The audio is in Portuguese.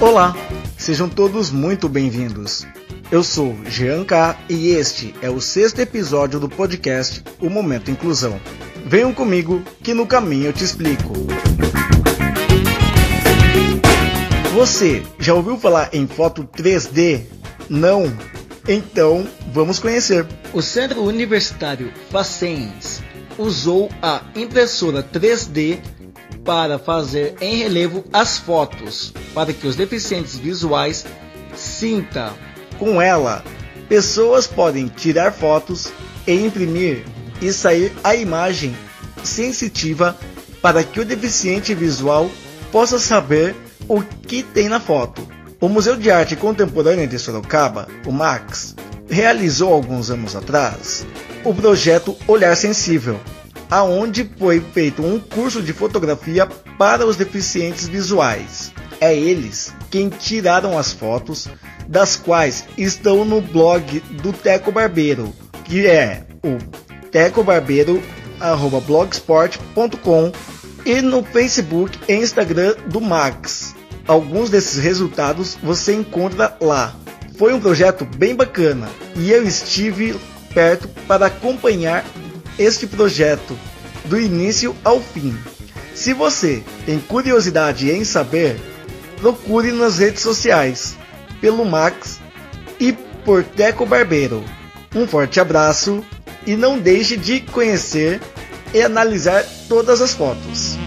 Olá, sejam todos muito bem-vindos. Eu sou Jean K e este é o sexto episódio do podcast O Momento Inclusão. Venham comigo que no caminho eu te explico. Você já ouviu falar em foto 3D? Não? Então vamos conhecer. O Centro Universitário Facens usou a impressora 3D para fazer em relevo as fotos, para que os deficientes visuais sintam. Com ela, pessoas podem tirar fotos e imprimir e sair a imagem sensitiva para que o deficiente visual possa saber o que tem na foto. O Museu de Arte Contemporânea de Sorocaba, o MAX, realizou alguns anos atrás o projeto Olhar Sensível, aonde foi feito um curso de fotografia para os deficientes visuais. É eles quem tiraram as fotos, das quais estão no blog do Teco Barbeiro, que é o tecobarbeiro@blogsport.com e no Facebook e Instagram do Max. Alguns desses resultados você encontra lá. Foi um projeto bem bacana e eu estive perto para acompanhar este projeto do início ao fim. Se você tem curiosidade em saber, procure nas redes sociais pelo Max e por Teco Barbeiro. Um forte abraço e não deixe de conhecer e analisar todas as fotos.